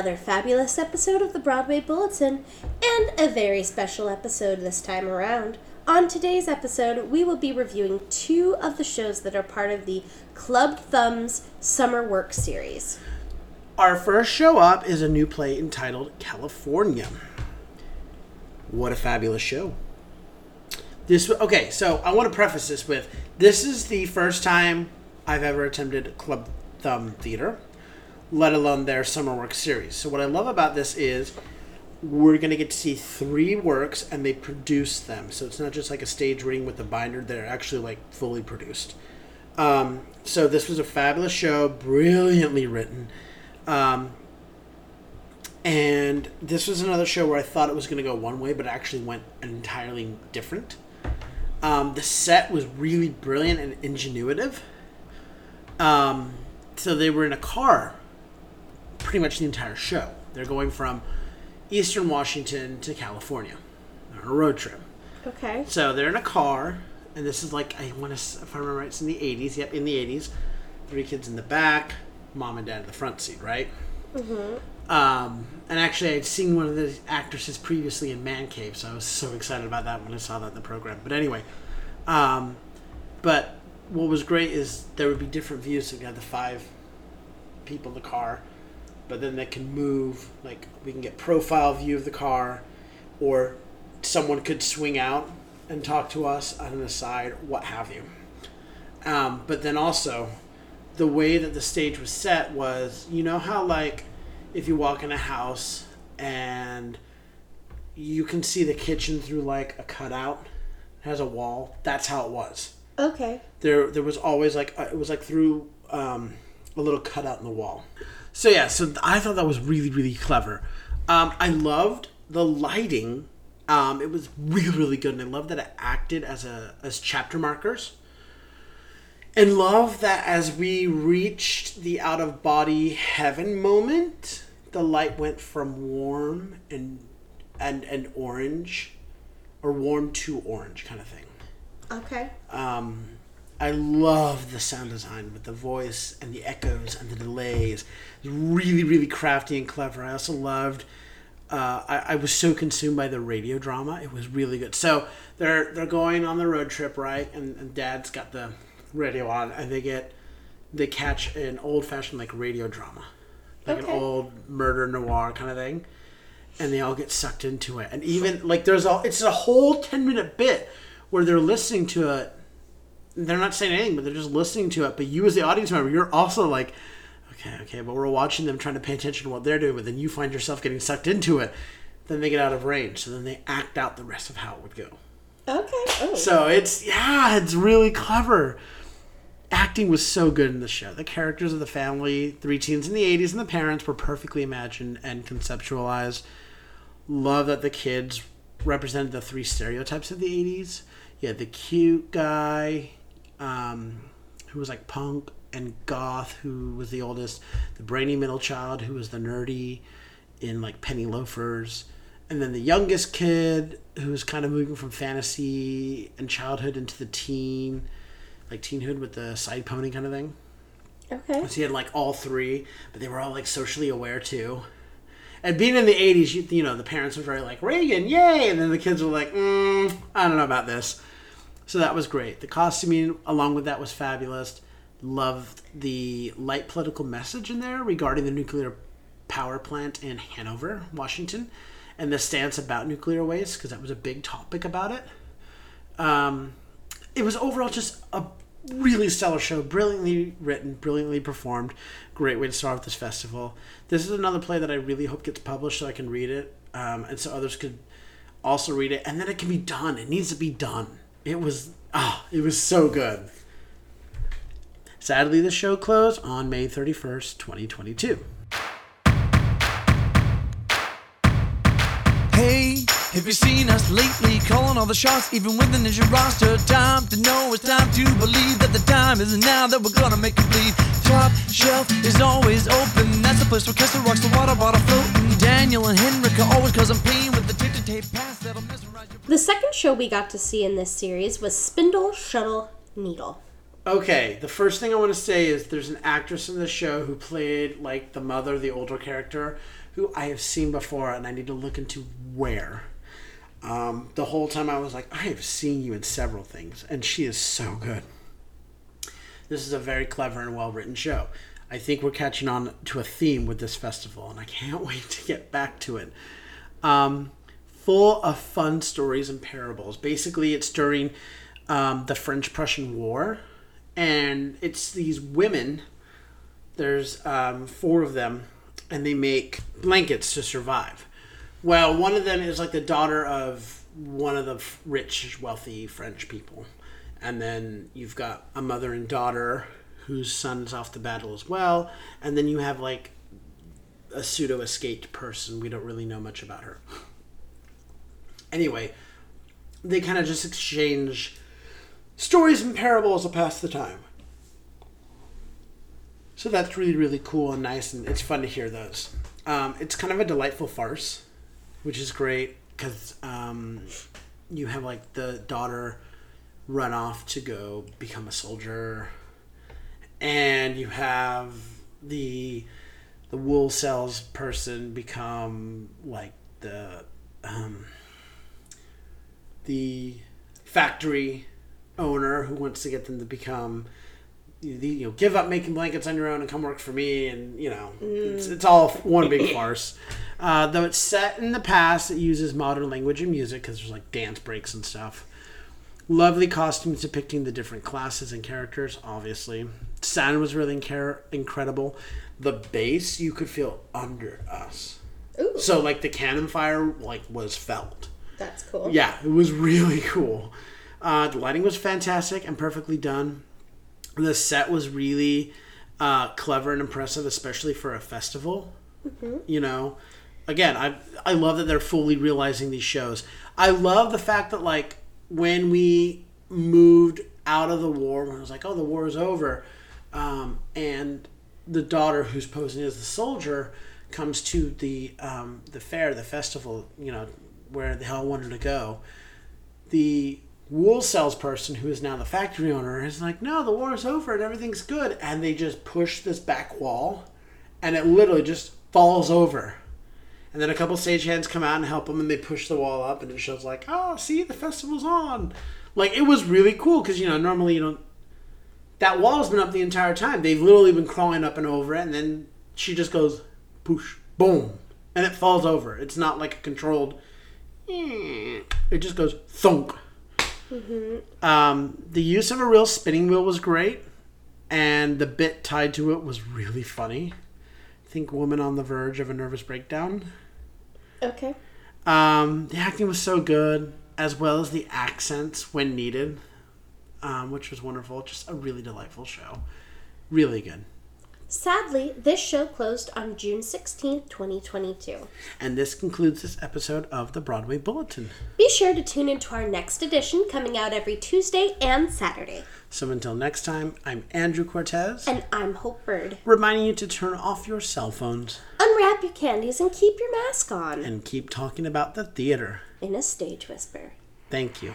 Another fabulous episode of the Broadway Bulletin and a very special episode this time around. On today's episode, we will be reviewing two of the shows that are part of the Clubbed Thumb's Summer Work Series. Our first show up is a new play entitled California. What a fabulous show. This okay, so I want to preface this with this is the first time I've ever attempted Clubbed Thumb Theater, let alone their summer work series. So what I love about this is we're going to get to see three works and they produce them. So it's not just like a stage reading with a binder, they're actually like fully produced. Um, so this was a fabulous show, brilliantly written. Um, and this was another show where I thought it was going to go one way, but it actually went entirely different. Um, the set was really brilliant and ingenuitive. Um, so they were in a car pretty much the entire show. They're going from Eastern Washington to California on a road trip. Okay. So they're in a car, and this is like I want to, if I remember right, it's in the '80s. Yep, in the '80s. Three kids in the back, mom and dad in the front seat, right? Mm-hmm. Um, and actually, I'd seen one of the actresses previously in Man Cave, so I was so excited about that when I saw that in the program. But anyway, um, but what was great is there would be different views. So you had the five people in the car, but then they can move. Like we can get profile view of the car, or someone could swing out and talk to us on the side, what have you. Um, but then also, the way that the stage was set was, you know how like if you walk in a house and you can see the kitchen through like a cutout, it has a wall. That's how it was. Okay. There, there was always like uh, it was like through um, a little cutout in the wall. So yeah, so I thought that was really really clever. Um, I loved the lighting. Um, it was really really good, and I love that it acted as a as chapter markers. And love that as we reached the out of body heaven moment, the light went from warm and and and orange, or warm to orange kind of thing. Okay. Um, I love the sound design with the voice and the echoes and the delays. It's really, really crafty and clever. I also loved. Uh, I, I was so consumed by the radio drama. It was really good. So they're they're going on the road trip, right? And, and Dad's got the radio on, and they get they catch an old fashioned like radio drama, like Okay. an old murder noir kind of thing, and they all get sucked into it. And even like there's a it's a whole ten minute bit where they're listening to it they're not saying anything, but they're just listening to it. But you, as the audience member, you're also like, okay, okay, but we're watching them trying to pay attention to what they're doing, but then you find yourself getting sucked into it. Then they get out of range, so then they act out the rest of how it would go. Okay. Oh. So it's yeah, it's really clever. Acting was so good in the show. The characters of the family, three teens in the '80s, and the parents were perfectly imagined and conceptualized. Love that the kids represented the three stereotypes of the '80s. You had the cute guy, um, who was like punk and goth, who was the oldest. The brainy middle child, who was the nerdy in like penny loafers, and then the youngest kid, who was kind of moving from fantasy and childhood into the teen, like teenhood with the side pony kind of thing. okay. So he had like all three, but they were all like socially aware too. And being in the '80s, you, you know, the parents were very like Reagan, yay, and then the kids were like, mm, I don't know about this. So that was great. The costuming, along with that, was fabulous. Loved the light political message in there regarding the nuclear power plant in Hanford, Washington, and the stance about nuclear waste because that was a big topic about it. Um, it was overall just a really stellar show, brilliantly written, brilliantly performed. Great way to start off this festival. This is another play that I really hope gets published so I can read it, um, and so others could also read it, and then it can be done. It needs to be done. It was ah, it was so good. Sadly, the show closed on May thirty first, twenty twenty two. Hey, have you seen us lately? Calling all the shots, even with the ninja roster. Time to know it's time to believe that the time is now that we're gonna make it bleed. Top shelf is always open. That's the place where Kessler rocks the water bottle floating. Daniel and Henrik are always causing pain with the tape to tape pass that'll mesmerize your The second show we got to see in this series was Spindle Shuttle Needle. Okay, the first thing I want to say is there's an actress in the show who played like the mother, the older character, who I have seen before, and I need to look into where. Um, the whole time I was like, I have seen you in several things, and she is so good. This is a very clever and well written show. I think we're catching on to a theme with this festival, and I can't wait to get back to it. Um, full of fun stories and parables. Basically, it's during um, the French Prussian War, and it's these women. There's um, four of them, and they make blankets to survive. Well, one of them is like the daughter of one of the rich, wealthy French people. And then you've got a mother and daughter whose son is off the battle as well. And then you have like a pseudo escaped person. We don't really know much about her. Anyway, they kind of just exchange stories and parables to pass the time. So that's really, really cool and nice, and it's fun to hear those. Um, it's kind of a delightful farce, which is great because um, you have like the daughter run off to go become a soldier, and you have the the wool cells person become like the um, the factory owner who wants to get them to become you you know give up making blankets on your own and come work for me and you know it's, it's all one big farce. Uh, though it's set in the past it uses modern language and music because there's like dance breaks and stuff lovely costumes depicting the different classes and characters obviously sound was really incar- incredible the bass you could feel under us Ooh, so like the cannon fire like was felt that's cool. yeah, it was really cool. Uh, the lighting was fantastic and perfectly done. The set was really uh, clever and impressive, especially for a festival. You know, again, I I love that they're fully realizing these shows. I love the fact that like when we moved out of the war, when it was like, oh, the war is over, um, and the daughter who's posing as the soldier comes to the um, the fair, the festival, you know, where the hell I wanted to go. The wool salesperson, who is now the factory owner, is like, no, the war is over and everything's good, and they just push this back wall, and it literally just falls over. And then a couple stagehands come out and help them, and they push the wall up, and it shows like, oh, see, the festival's on. Like it was really cool because you know normally you don't. That wall's been up the entire time. They've literally been crawling up and over it, and then she just goes, push, boom, and it falls over. It's not like a controlled. It just goes thunk. Um, the use of a real spinning wheel was great, and the bit tied to it was really funny. I think woman on the verge of a nervous breakdown. Okay. Um, the acting was so good, as well as the accents when needed, um, which was wonderful. Just a really delightful show. Really good. Sadly, this show closed on June 16th, 2022. And this concludes this episode of the Broadway Bulletin. Be sure to tune into our next edition coming out every Tuesday and Saturday. So until next time, I'm Andrew Cortez, And I'm Hope Bird. reminding you to turn off your cell phones Unwrap your candies and keep your mask on and keep talking about the theater. in a stage whisper. Thank you.